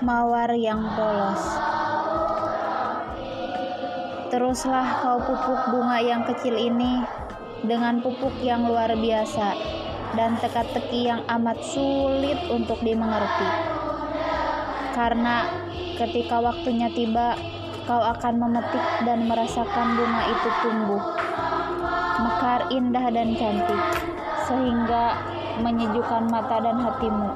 mawar yang polos. Teruslah kau pupuk bunga yang kecil ini dengan pupuk yang luar biasa dan teka-teki yang amat sulit untuk dimengerti. Karena ketika waktunya tiba, kau akan memetik dan merasakan bunga itu tumbuh, mekar indah dan cantik, sehingga menyejukkan mata dan hatimu.